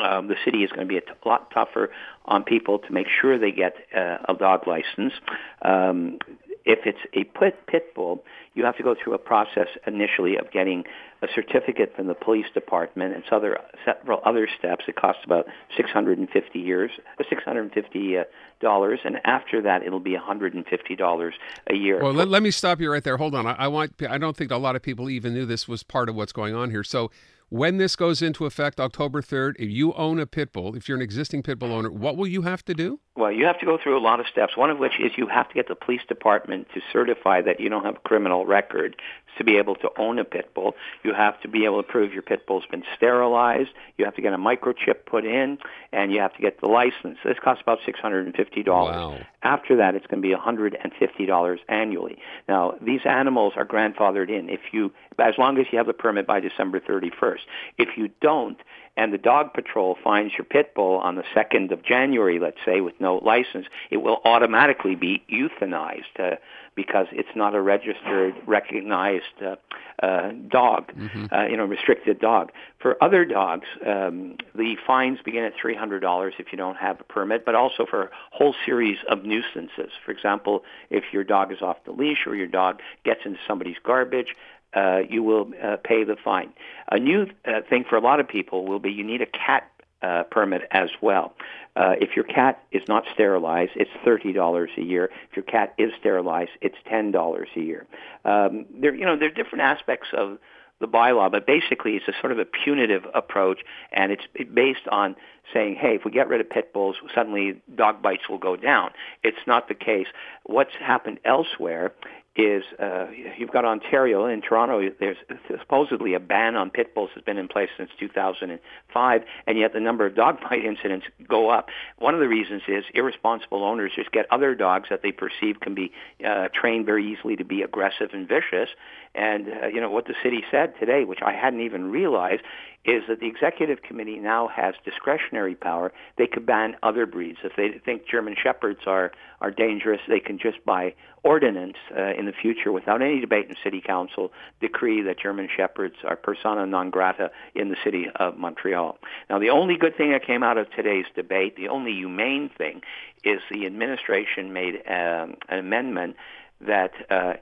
um, the city is going to be a t- lot tougher on people to make sure they get uh, a dog license. Um, if it's a pit, pit bull, you have to go through a process initially of getting a certificate from the police department and other, several other steps. It costs about 650 years, uh, 650 uh, dollars, and after that, it'll be 150 dollars a year. Well, let, let me stop you right there. Hold on. I, I want. I don't think a lot of people even knew this was part of what's going on here. So. When this goes into effect October 3rd, if you own a pit bull, if you're an existing pit bull owner, what will you have to do? Well, you have to go through a lot of steps. One of which is you have to get the police department to certify that you don't have a criminal record to be able to own a pit bull. You have to be able to prove your pit bull's been sterilized. You have to get a microchip put in, and you have to get the license. This costs about six hundred and fifty dollars. Wow. After that, it's going to be one hundred and fifty dollars annually. Now, these animals are grandfathered in. If you, as long as you have the permit by December thirty first. If you don't, and the dog patrol finds your pit bull on the 2nd of January, let's say, with no license, it will automatically be euthanized uh, because it's not a registered, recognized uh, uh, dog, uh, you know, restricted dog. For other dogs, um, the fines begin at $300 if you don't have a permit, but also for a whole series of nuisances. For example, if your dog is off the leash or your dog gets into somebody's garbage, uh, you will uh, pay the fine. A new uh, thing for a lot of people will be you need a cat uh, permit as well. Uh, if your cat is not sterilized, it's thirty dollars a year. If your cat is sterilized, it's ten dollars a year. Um, there, you know, there are different aspects of the bylaw, but basically it's a sort of a punitive approach, and it's based on saying, hey, if we get rid of pit bulls, suddenly dog bites will go down. It's not the case. What's happened elsewhere is uh, you've got Ontario in Toronto. There's supposedly a ban on pit bulls has been in place since 2005, and yet the number of dog bite incidents go up. One of the reasons is irresponsible owners just get other dogs that they perceive can be uh, trained very easily to be aggressive and vicious. And uh, you know what the city said today, which I hadn't even realized, is that the executive committee now has discretionary power. They could ban other breeds. If they think German shepherds are are dangerous, they can just by ordinance uh, in the future, without any debate in city council, decree that German shepherds are persona non grata in the city of Montreal. Now, the only good thing that came out of today's debate, the only humane thing, is the administration made um, an amendment that uh,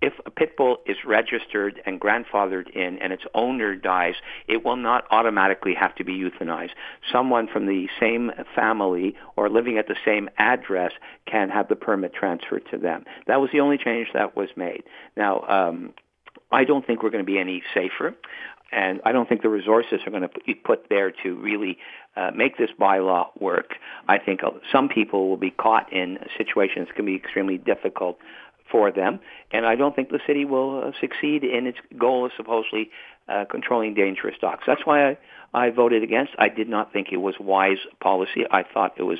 if a pit bull is registered and grandfathered in and its owner dies, it will not automatically have to be euthanized. Someone from the same family or living at the same address can have the permit transferred to them. That was the only change that was made. Now, um, I don't think we're going to be any safer. And I don't think the resources are going to be put there to really uh, make this bylaw work. I think uh, some people will be caught in situations that can be extremely difficult for them, and I don't think the city will uh, succeed in its goal of supposedly uh, controlling dangerous dogs. That's why I, I voted against. I did not think it was wise policy. I thought it was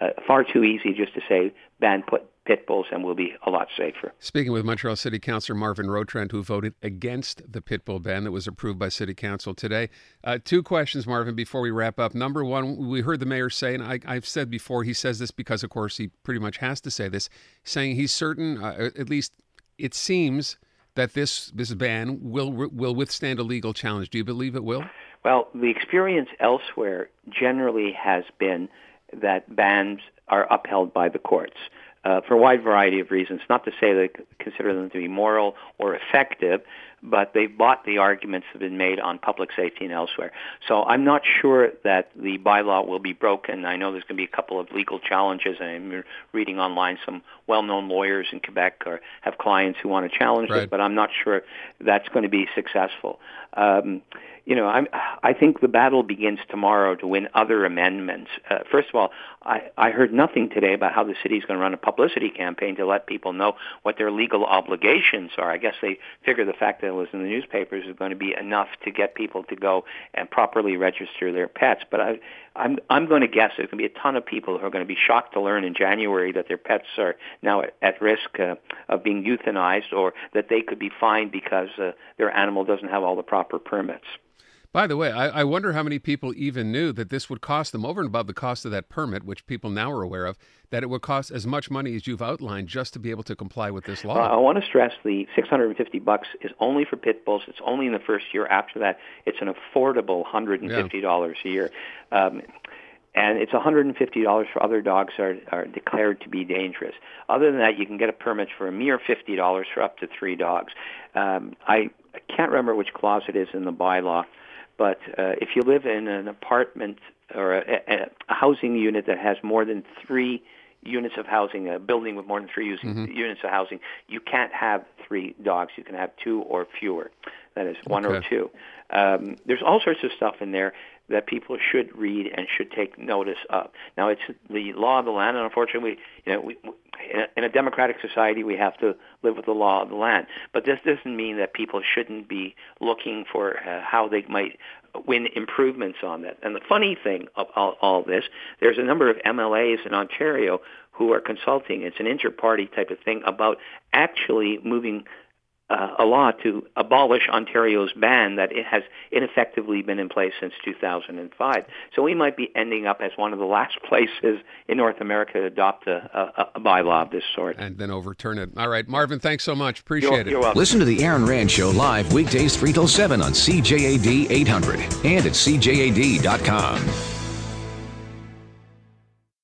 uh, far too easy just to say ban put pit bulls, and we'll be a lot safer. Speaking with Montreal City Councilor Marvin Rotrand, who voted against the pit bull ban that was approved by City Council today. Uh, two questions, Marvin, before we wrap up. Number one, we heard the mayor say, and I, I've said before, he says this because, of course, he pretty much has to say this, saying he's certain, uh, at least it seems, that this this ban will will withstand a legal challenge. Do you believe it will? Well, the experience elsewhere generally has been that bans are upheld by the courts uh, for a wide variety of reasons. Not to say they consider them to be moral or effective, but they've bought the arguments that have been made on public safety and elsewhere. So I'm not sure that the bylaw will be broken. I know there's going to be a couple of legal challenges, and I'm reading online some well-known lawyers in Quebec or have clients who want to challenge Right. it, but I'm not sure that's going to be successful. Um, you know, I'm, I think the battle begins tomorrow to win other amendments. Uh, first of all, I, I heard nothing today about how the city is going to run a publicity campaign to let people know what their legal obligations are. I guess they figure the fact that it was in the newspapers is going to be enough to get people to go and properly register their pets. But I, I'm, I'm going to guess there's going to be a ton of people who are going to be shocked to learn in January that their pets are now at, at risk uh, of being euthanized or that they could be fined because uh, their animal doesn't have all the proper permits. By the way, I, I wonder how many people even knew that this would cost them over and above the cost of that permit, which people now are aware of, that it would cost as much money as you've outlined just to be able to comply with this law. Well, I want to stress the 650 bucks is only for pit bulls. It's only in the first year. After that, it's an affordable $150 a year. Um, and it's $150 for other dogs are, are declared to be dangerous. Other than that, you can get a permit for a mere $50 for up to three dogs. Um, I, I can't remember which clause it is in the bylaw, but uh, if you live in an apartment or a, a, a housing unit that has more than three units of housing, a building with more than three using, Mhm. units of housing, you can't have three dogs. You can have two or fewer. That is one or two. Um, there's all sorts of stuff in there that people should read and should take notice of. Now, it's the law of the land, and unfortunately, you know, we, in, a, democratic society, we have to live with the law of the land. But this doesn't mean that people shouldn't be looking for uh, how they might win improvements on that. And the funny thing of all, all this, there's a number of MLAs in Ontario who are consulting. It's an inter-party type of thing about actually moving uh, a law to abolish Ontario's ban that it has ineffectively been in place since 2005. So we might be ending up as one of the last places in North America to adopt a, a, a bylaw of this sort. And then overturn it. All right, Marvin, thanks so much. Appreciate You're- it. you're welcome. Listen to the Aaron Rand Show live weekdays 3 till 7 on CJAD 800 and at CJAD.com.